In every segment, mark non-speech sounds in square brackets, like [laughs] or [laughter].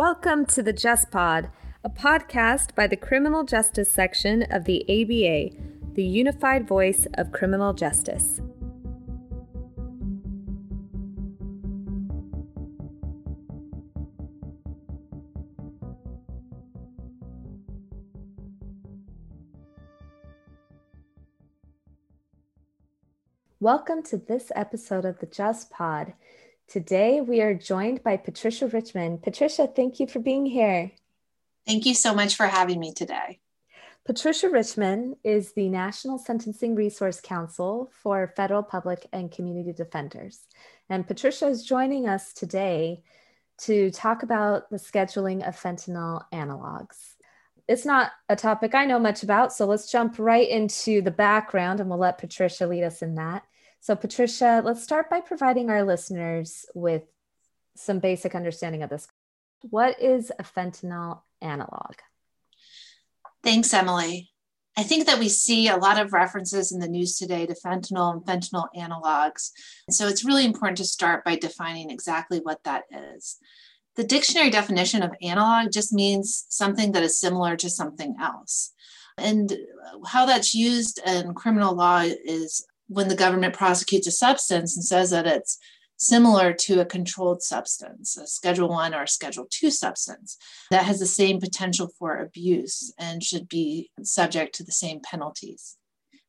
Welcome to the Just Pod, a podcast by the Criminal Justice Section of the ABA, the unified voice of criminal justice. Welcome to this episode of the Just Pod. Today we are joined by Patricia Richman. Patricia, thank you for being here. Thank you so much for having me today. Patricia Richman is the National Sentencing Resource Counsel for Federal Public and Community Defenders. And Patricia is joining us today to talk about the scheduling of fentanyl analogs. It's not a topic I know much about, so let's jump right into the background and we'll let Patricia lead us in that. So, Patricia, let's start by providing our listeners with some basic understanding of this. What is a fentanyl analog? Thanks, Emily. I think that we see a lot of references in the news today to fentanyl and fentanyl analogs. So it's really important to start by defining exactly what that is. The dictionary definition of analog just means something that is similar to something else. And how that's used in criminal law is when the government prosecutes a substance and says that it's similar to a controlled substance, a Schedule One or a Schedule Two substance that has the same potential for abuse and should be subject to the same penalties.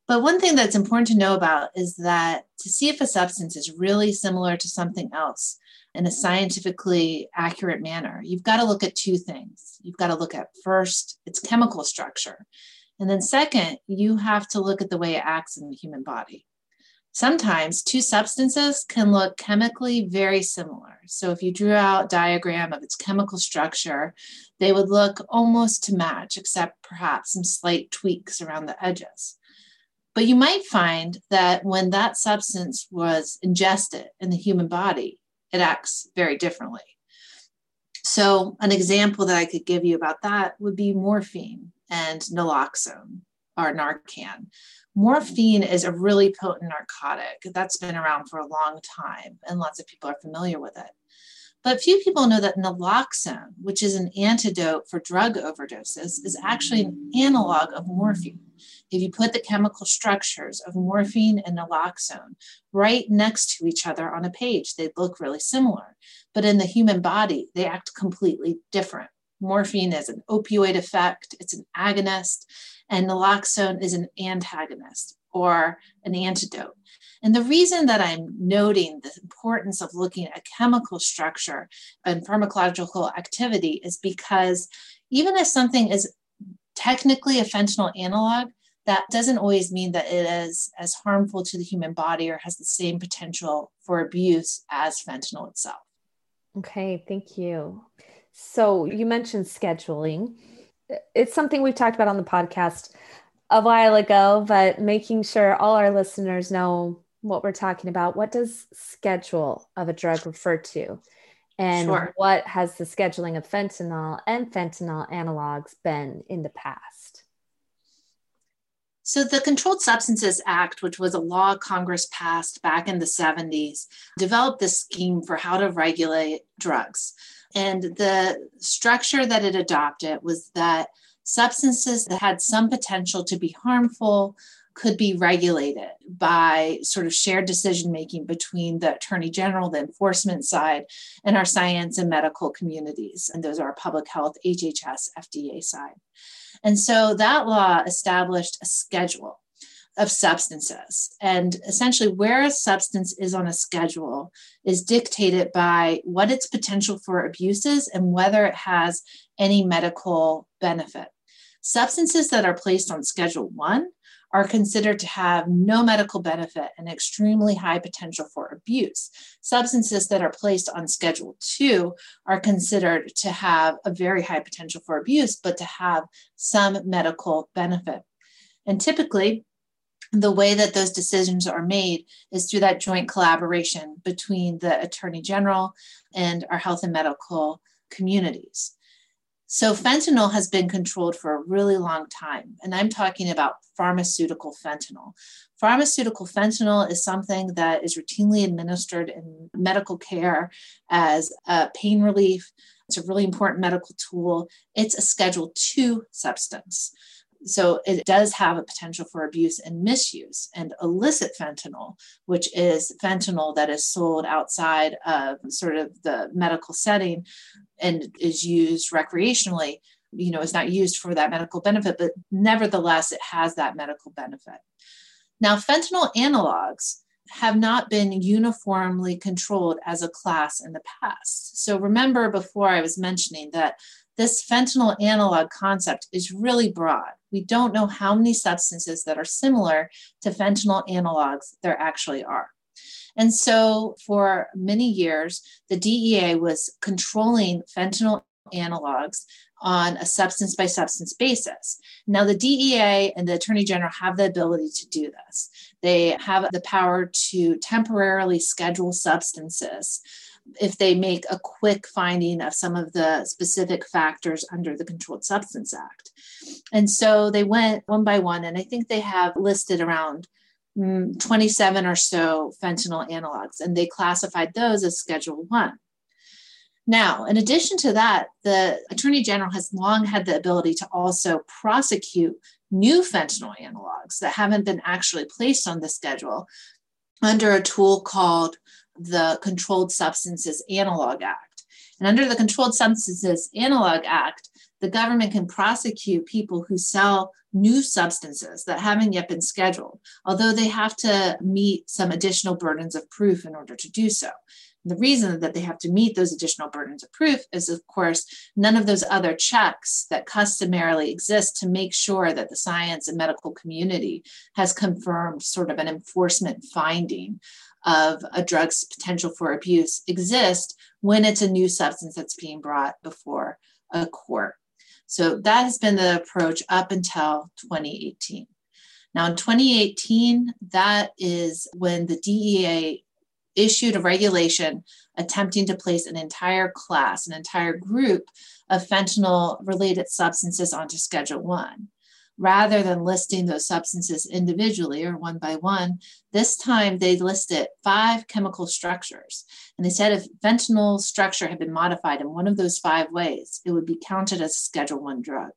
But one thing that's important to know about is that to see if a substance is really similar to something else in a scientifically accurate manner, you've got to look at two things. You've got to look at first its chemical structure. And then, second, you have to look at the way it acts in the human body. Sometimes two substances can look chemically very similar. So if you drew out a diagram of its chemical structure, they would look almost to match, except perhaps some slight tweaks around the edges. But you might find that when that substance was ingested in the human body, it acts very differently. So, an example that I could give you about that would be morphine and naloxone or Narcan. Morphine is a really potent narcotic that's been around for a long time, and lots of people are familiar with it. But few people know that naloxone, which is an antidote for drug overdoses, is actually an analog of morphine. If you put the chemical structures of morphine and naloxone right next to each other on a page, they look really similar. But in the human body, they act completely different. Morphine is an opioid effect, it's an agonist, and naloxone is an antagonist or an antidote. And the reason that I'm noting the importance of looking at chemical structure and pharmacological activity is because even if something is technically a fentanyl analog, that doesn't always mean that it is as harmful to the human body or has the same potential for abuse as fentanyl itself. Okay, thank you. So you mentioned scheduling. It's something we've talked about on the podcast a while ago, but making sure all our listeners know what we're talking about. What does schedule of a drug refer to? And sure. what has the scheduling of fentanyl and fentanyl analogs been in the past? So, the Controlled Substances Act, which was a law Congress passed back in the 70s, developed this scheme for how to regulate drugs. And the structure that it adopted was that substances that had some potential to be harmful could be regulated by sort of shared decision making between the attorney general, the enforcement side, and our science and medical communities. And those are our public health, HHS, FDA side. And so that law established a schedule of substances. And essentially, where a substance is on a schedule is dictated by what its potential for abuse is and whether it has any medical benefit. Substances that are placed on Schedule 1 are considered to have no medical benefit and extremely high potential for abuse. Substances that are placed on Schedule 2 are considered to have a very high potential for abuse, but to have some medical benefit. And typically, the way that those decisions are made is through that joint collaboration between the Attorney General and our health and medical communities. So, fentanyl has been controlled for a really long time. And I'm talking about pharmaceutical fentanyl. Pharmaceutical fentanyl is something that is routinely administered in medical care as a pain relief. It's a really important medical tool. It's a Schedule II substance. So it does have a potential for abuse and misuse. And illicit fentanyl, which is fentanyl that is sold outside of sort of the medical setting and is used recreationally, you know, is not used for that medical benefit, but nevertheless, it has that medical benefit. Now, fentanyl analogs have not been uniformly controlled as a class in the past. So remember before I was mentioning that this fentanyl analog concept is really broad. We don't know how many substances that are similar to fentanyl analogs there actually are. And so, for many years, the DEA was controlling fentanyl analogs on a substance by substance basis. Now, the DEA and the Attorney General have the ability to do this. They have the power to temporarily schedule substances if they make a quick finding of some of the specific factors under the Controlled Substance Act. And so they went one by one, and I think they have listed around mm, 27 or so fentanyl analogs, and they classified those as Schedule 1. Now, in addition to that, the Attorney General has long had the ability to also prosecute new fentanyl analogs that haven't been actually placed on the schedule under a tool called the Controlled Substances Analog Act. And under the Controlled Substances Analog Act, the government can prosecute people who sell new substances that haven't yet been scheduled, although they have to meet some additional burdens of proof in order to do so. The reason that they have to meet those additional burdens of proof is, of course, none of those other checks that customarily exist to make sure that the science and medical community has confirmed sort of an enforcement finding of a drug's potential for abuse exist when it's a new substance that's being brought before a court. So that has been the approach up until 2018. Now, in 2018, that is when the DEA issued a regulation attempting to place an entire class, an entire group of fentanyl related substances onto Schedule 1 rather than listing those substances individually or one by one, this time they listed five chemical structures. And they said if fentanyl structure had been modified in one of those five ways, it would be counted as a Schedule One drug.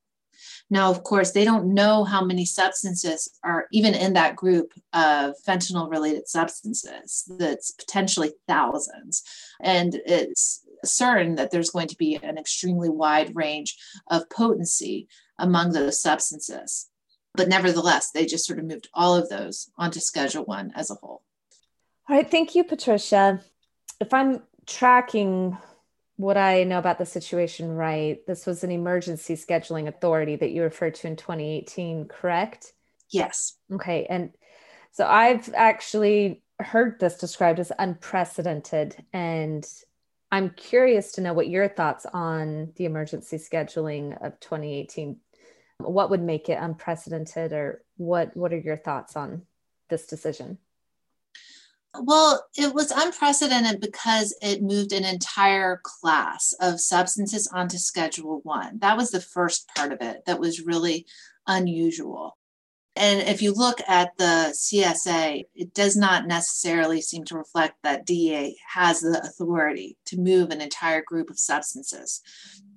Now, of course, they don't know how many substances are even in that group of fentanyl related substances. That's potentially thousands. And it's certain that there's going to be an extremely wide range of potency among those substances. But nevertheless, they just sort of moved all of those onto Schedule One as a whole. All right. Thank you, Patricia. If I'm tracking what I know about the situation right, this was an emergency scheduling authority that you referred to in 2018, correct? Yes. Okay. And so I've actually heard this described as unprecedented. And I'm curious to know what your thoughts on the emergency scheduling of 2018 what would make it unprecedented or what what are your thoughts on this decision well, it was unprecedented because it moved an entire class of substances onto Schedule One. That was the first part of it that was really unusual. And if you look at the CSA, it does not necessarily seem to reflect that DEA has the authority to move an entire group of substances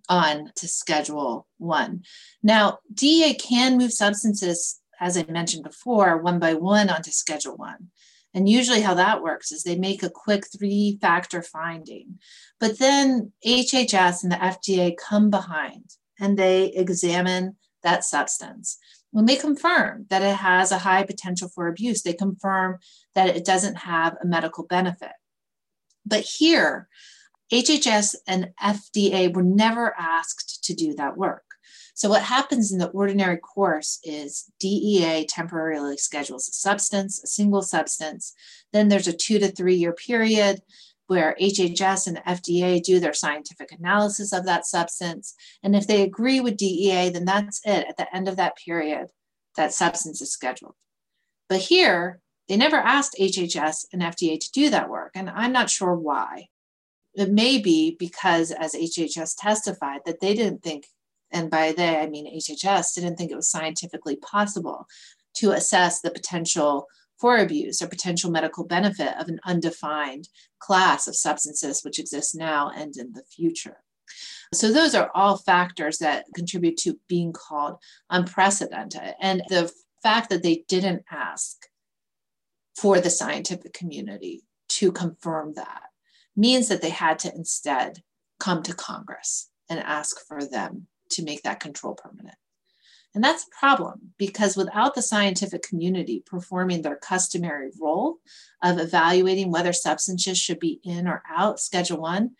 on to Schedule One. Now, DEA can move substances, as I mentioned before, one by one onto Schedule One. And usually, how that works is they make a quick three factor finding. But then HHS and the FDA come behind and they examine that substance. When they confirm that it has a high potential for abuse, they confirm that it doesn't have a medical benefit. But here, HHS and FDA were never asked to do that work. So, what happens in the ordinary course is DEA temporarily schedules a substance, a single substance. Then there's a two to three year period where HHS and FDA do their scientific analysis of that substance. And if they agree with DEA, then that's it. At the end of that period, that substance is scheduled. But here, they never asked HHS and FDA to do that work. And I'm not sure why. It may be because, as HHS testified, that they didn't think and by they I mean HHS, didn't think it was scientifically possible to assess the potential for abuse or potential medical benefit of an undefined class of substances which exists now and in the future. So, those are all factors that contribute to being called unprecedented. And the fact that they didn't ask for the scientific community to confirm that means that they had to instead come to Congress and ask for them to make that control permanent. And that's a problem because without the scientific community performing their customary role of evaluating whether substances should be in or out Schedule 1,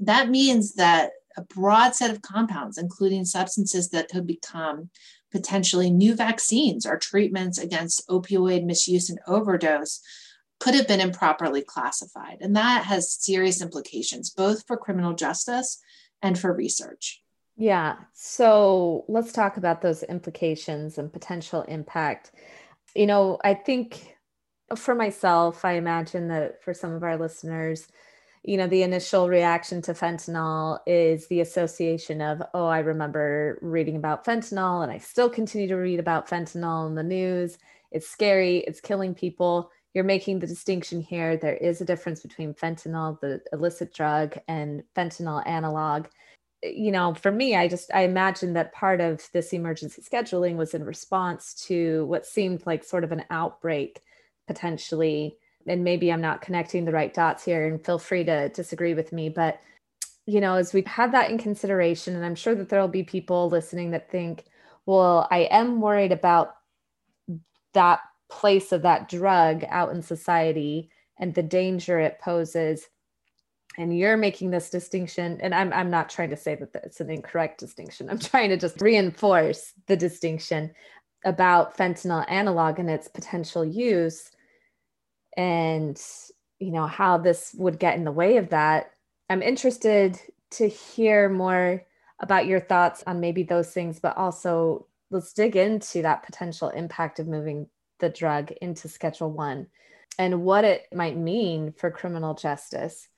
that means that a broad set of compounds, including substances that could become potentially new vaccines or treatments against opioid misuse and overdose, could have been improperly classified. And that has serious implications, both for criminal justice and for research. Yeah. So let's talk about those implications and potential impact. You know, I think for myself, I imagine that for some of our listeners, you know, the initial reaction to fentanyl is the association of, oh, I remember reading about fentanyl and I still continue to read about fentanyl in the news. It's scary, it's killing people. You're making the distinction here. There is a difference between fentanyl, the illicit drug, and fentanyl analog you know, for me, I just I imagine that part of this emergency scheduling was in response to what seemed like sort of an outbreak potentially. And maybe I'm not connecting the right dots here, and feel free to disagree with me. But you know, as we had that in consideration, and I'm sure that there will be people listening that think, well, I am worried about that place of that drug out in society and the danger it poses and you're making this distinction and I'm, I'm not trying to say that it's an incorrect distinction. I'm trying to just reinforce the distinction about fentanyl analog and its potential use and you know how this would get in the way of that. I'm interested to hear more about your thoughts on maybe those things but also let's dig into that potential impact of moving the drug into schedule 1 and what it might mean for criminal justice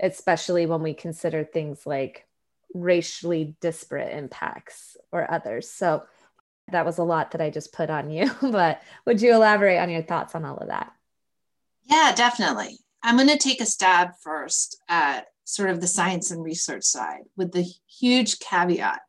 especially when we consider things like racially disparate impacts or others. So that was a lot that I just put on you, [laughs] but would you elaborate on your thoughts on all of that? Yeah, definitely. I'm going to take a stab first at sort of the science and research side with the huge caveat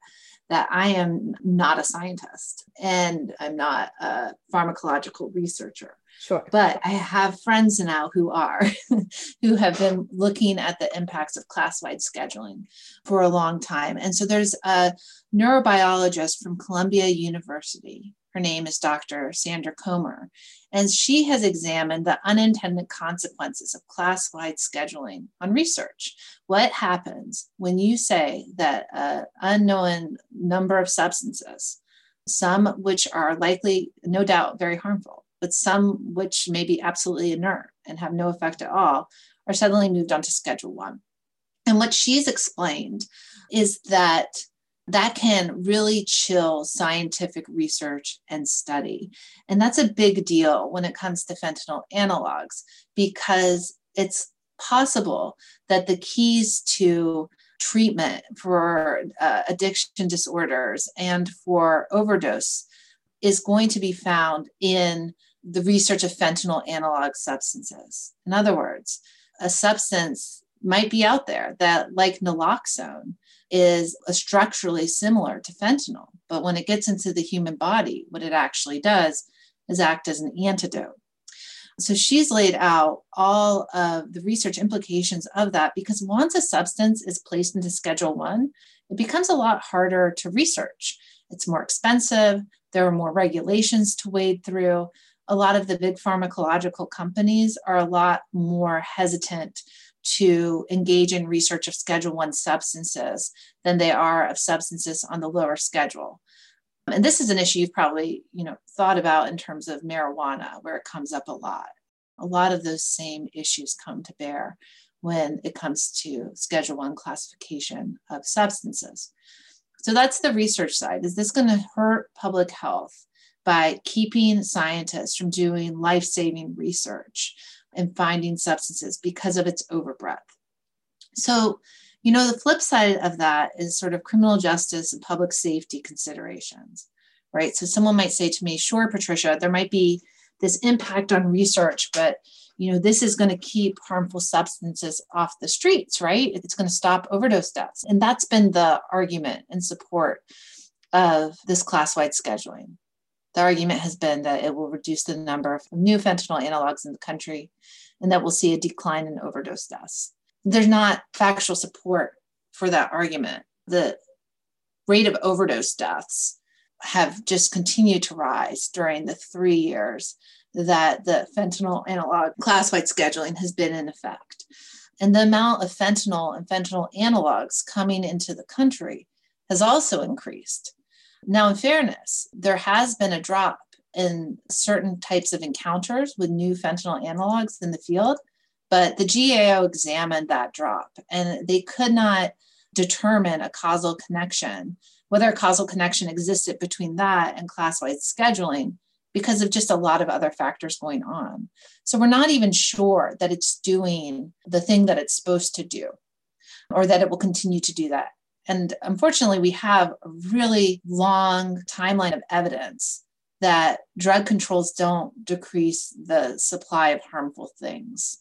that I am not a scientist and I'm not a pharmacological researcher. Sure. But I have friends now who are, [laughs] who have been looking at the impacts of class-wide scheduling for a long time. And so there's a neurobiologist from Columbia University. Her name is Dr. Sandra Comer. And she has examined the unintended consequences of class-wide scheduling on research. What happens when you say that an unknown number of substances, some which are likely, no doubt, very harmful, but some which may be absolutely inert and have no effect at all are suddenly moved onto Schedule One. And what she's explained is that that can really chill scientific research and study. And that's a big deal when it comes to fentanyl analogs because it's possible that the keys to treatment for uh, addiction disorders and for overdose is going to be found in the research of fentanyl analog substances. In other words, a substance might be out there that, like naloxone, is structurally similar to fentanyl. But when it gets into the human body, what it actually does is act as an antidote. So she's laid out all of the research implications of that because once a substance is placed into Schedule One, it becomes a lot harder to research. It's more expensive, there are more regulations to wade through a lot of the big pharmacological companies are a lot more hesitant to engage in research of schedule 1 substances than they are of substances on the lower schedule. And this is an issue you've probably you know thought about in terms of marijuana where it comes up a lot. A lot of those same issues come to bear when it comes to schedule 1 classification of substances. So that's the research side. Is this going to hurt public health by keeping scientists from doing life saving research and finding substances because of its overbreadth. So, You know, the flip side of that is sort of criminal justice and public safety considerations, right? So someone might say to me, sure, Patricia, there might be this impact on research, but you know, this is going to keep harmful substances off the streets, right? It's going to stop overdose deaths. And that's been the argument in support of this class wide scheduling. The argument has been that it will reduce the number of new fentanyl analogs in the country and that we'll see a decline in overdose deaths. There's not factual support for that argument. The rate of overdose deaths have just continued to rise during the three years that the fentanyl analog class-wide scheduling has been in effect. And the amount of fentanyl and fentanyl analogs coming into the country has also increased. Now, in fairness, there has been a drop in certain types of encounters with new fentanyl analogs in the field, but the GAO examined that drop and they could not determine a causal connection, whether a causal connection existed between that and class wide scheduling because of just a lot of other factors going on. So we're not even sure that it's doing the thing that it's supposed to do or that it will continue to do that. And unfortunately, we have a really long timeline of evidence that drug controls don't decrease the supply of harmful things.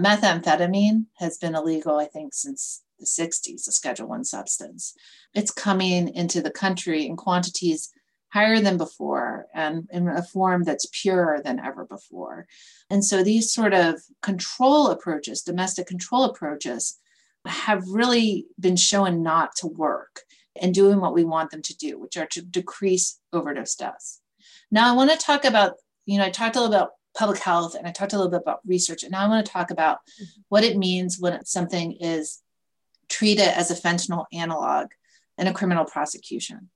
Methamphetamine has been illegal, I think, since the 60s, a Schedule One substance. It's coming into the country in quantities higher than before and in a form that's purer than ever before. And so these sort of control approaches, domestic control approaches, have really been shown not to work and doing what we want them to do, which are to decrease overdose deaths. Now, I want to talk about, you know, I talked a little about public health and I talked a little bit about research, and now I want to talk about what it means when something is treated as a fentanyl analog in a criminal prosecution.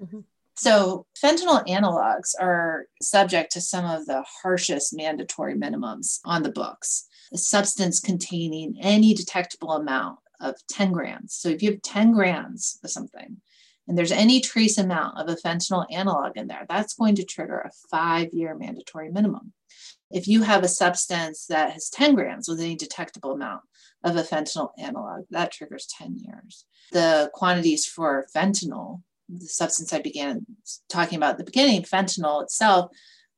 Mm-hmm. So, fentanyl analogs are subject to some of the harshest mandatory minimums on the books. A substance containing any detectable amount of 10 grams. So, if you have 10 grams of something and there's any trace amount of a fentanyl analog in there, that's going to trigger a five year mandatory minimum. If you have a substance that has 10 grams with any detectable amount of a fentanyl analog, that triggers 10 years. The quantities for fentanyl the substance I began talking about at the beginning, fentanyl itself,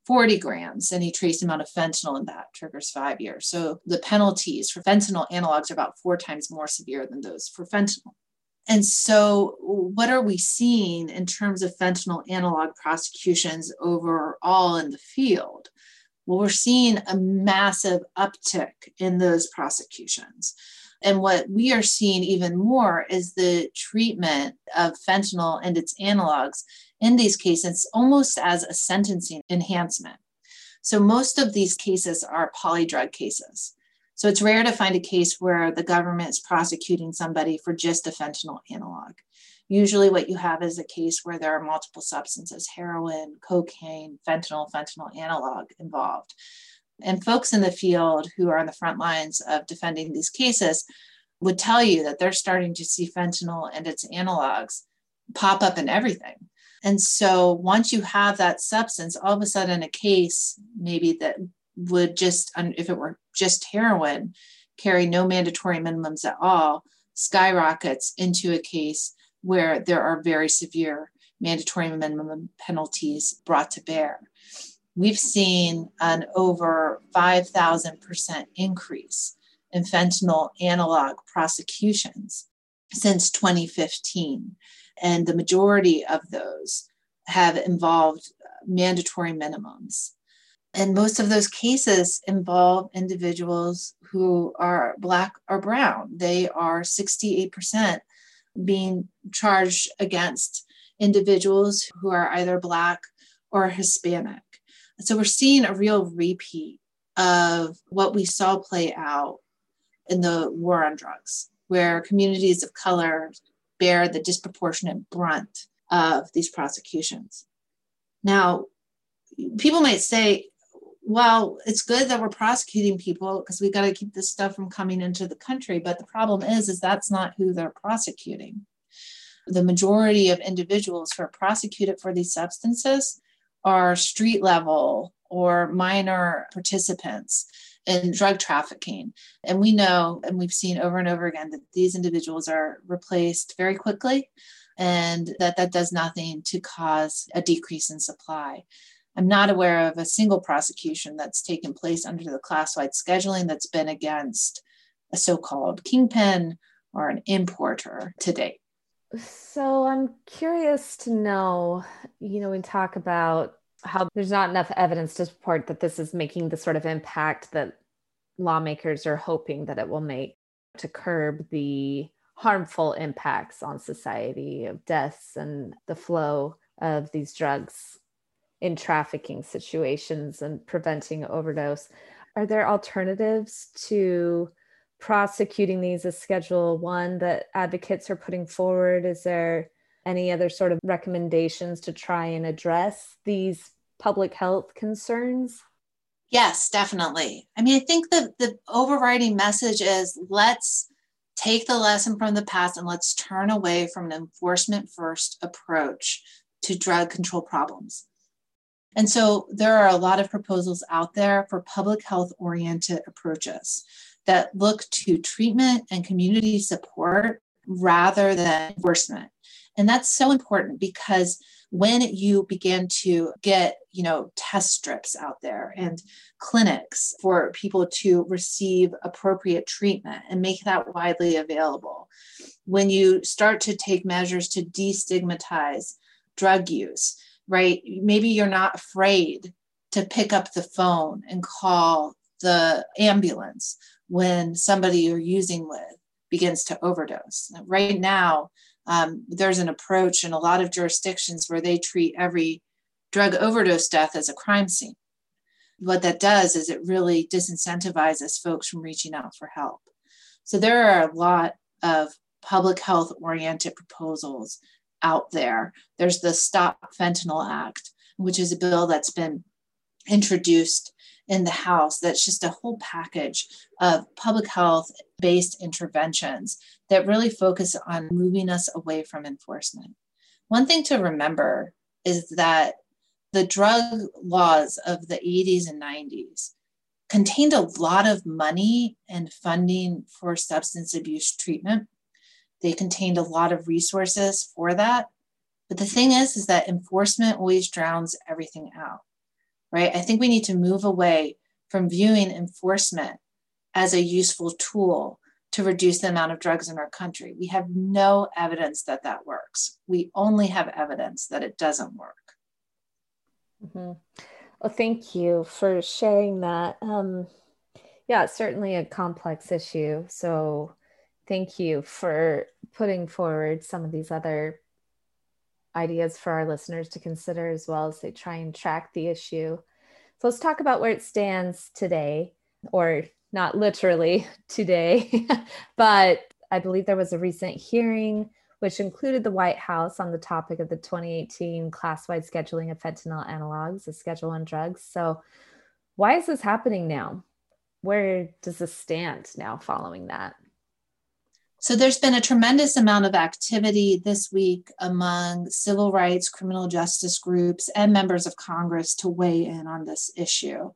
40 grams, any trace amount of fentanyl in that triggers five years. So the penalties for fentanyl analogs are about four times more severe than those for fentanyl. And so, what are we seeing in terms of fentanyl analog prosecutions overall in the field? Well, we're seeing a massive uptick in those prosecutions. And what we are seeing even more is the treatment of fentanyl and its analogs in these cases almost as a sentencing enhancement. So most of these cases are polydrug cases. So it's rare to find a case where the government is prosecuting somebody for just a fentanyl analog. Usually, what you have is a case where there are multiple substances heroin, cocaine, fentanyl, fentanyl analog involved. And folks in the field who are on the front lines of defending these cases would tell you that they're starting to see fentanyl and its analogs pop up in everything. And so once you have that substance, all of a sudden a case maybe that would just, if it were just heroin, carry no mandatory minimums at all, skyrockets into a case where there are very severe mandatory minimum penalties brought to bear we've seen an over 5,000% increase in fentanyl analog prosecutions since 2015. And the majority of those have involved mandatory minimums. And most of those cases involve individuals who are Black or Brown. They are 68% being charged against individuals who are either Black or Hispanic. So we're seeing a real repeat of what we saw play out in the war on drugs, where communities of color bear the disproportionate brunt of these prosecutions. Now, people might say, well, it's good that we're prosecuting people because we've got to keep this stuff from coming into the country. But the problem is, is that's not who they're prosecuting. The majority of individuals who are prosecuted for these substances are street level or minor participants. In drug trafficking. And we know, and we've seen over and over again, that these individuals are replaced very quickly and that that does nothing to cause a decrease in supply. I'm not aware of a single prosecution that's taken place under the class wide scheduling that's been against a so called kingpin or an importer to date. So I'm curious to know, you know, we talk about how there's not enough evidence to support that this is making the sort of impact that lawmakers are hoping that it will make to curb the harmful impacts on society of deaths and the flow of these drugs in trafficking situations and preventing overdose. Are there alternatives to prosecuting these as Schedule One that advocates are putting forward? Is there any other sort of recommendations to try and address these public health concerns? Yes, definitely. I mean, I think the, the overriding message is let's take the lesson from the past and let's turn away from an enforcement first approach to drug control problems. And so there are a lot of proposals out there for public health oriented approaches that look to treatment and community support rather than enforcement. And that's so important because when you begin to get, you know, test strips out there and clinics for people to receive appropriate treatment and make that widely available, when you start to take measures to destigmatize drug use, right? Maybe you're not afraid to pick up the phone and call the ambulance when somebody you're using with begins to overdose. Right now, um, there's an approach in a lot of jurisdictions where they treat every drug overdose death as a crime scene. What that does is it really disincentivizes folks from reaching out for help. So there are a lot of public health oriented proposals out there. There's the Stop Fentanyl Act, which is a bill that's been introduced in the House that's just a whole package of public health based interventions that really focus on moving us away from enforcement. One thing to remember is that the drug laws of the 80s and 90s contained a lot of money and funding for substance abuse treatment. They contained a lot of resources for that. But the thing is, is that enforcement always drowns everything out right? I think we need to move away from viewing enforcement as a useful tool to reduce the amount of drugs in our country. We have no evidence that that works. We only have evidence that it doesn't work. Mm-hmm. Well, thank you for sharing that. Um, yeah, it's certainly a complex issue. So, thank you for putting forward some of these other ideas for our listeners to consider as well as they try and track the issue. So let's talk about where it stands today, or not literally [laughs] today, [laughs] but I believe there was a recent hearing which included the White House on the topic of the 2018 class wide scheduling of fentanyl analogs, the Schedule One drugs. So, why is this happening now? Where does this stand now following that? So there's been a tremendous amount of activity this week among civil rights, criminal justice groups, and members of Congress to weigh in on this issue.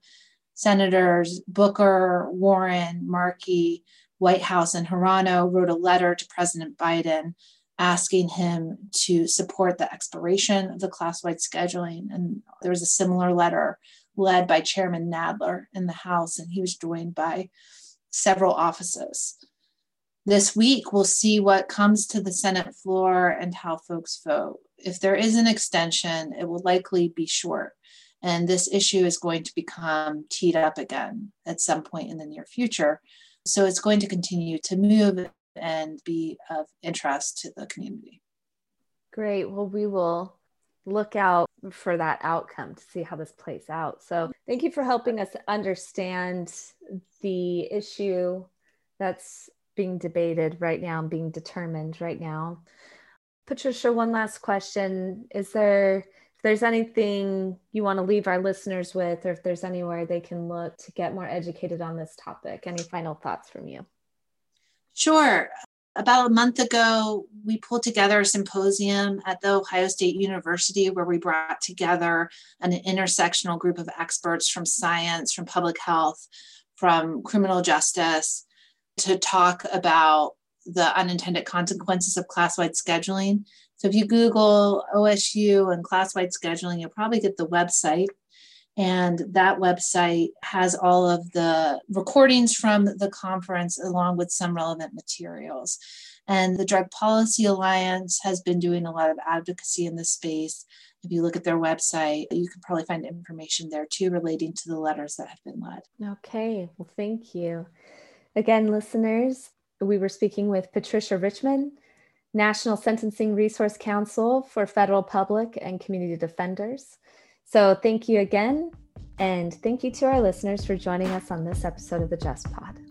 Senators Booker, Warren, Markey, Whitehouse, and Hirono wrote a letter to President Biden asking him to support the expiration of the class wide scheduling. And there was a similar letter led by Chairman Nadler in the House, and he was joined by several offices this week we'll see what comes to the Senate floor and how folks vote. If there is an extension, it will likely be short. And this issue is going to become teed up again at some point in the near future. So it's going to continue to move and be of interest to the community. Great. Well, we will look out for that outcome to see how this plays out. So, thank you for helping us understand the issue that's being debated right now and being determined right now. Patricia, one last question. Is there if there's anything you want to leave our listeners with, or if there's anywhere they can look to get more educated on this topic, any final thoughts from you? Sure. About a month ago, we pulled together a symposium at the Ohio State University where we brought together an intersectional group of experts from science, from public health, from criminal justice to talk about the unintended consequences of class-wide scheduling. So if you Google OSU and class-wide scheduling, you'll probably get the website. And that website has all of the recordings from the conference along with some relevant materials. And the Drug Policy Alliance has been doing a lot of advocacy in this space. If you look at their website, you can probably find information there too relating to the letters that have been led. Okay, well, thank you. Again, listeners, we were speaking with Patricia Richman, National Sentencing Resource Counsel for Federal Public and Community Defenders. So, thank you again. And thank you to our listeners for joining us on this episode of the Just Pod.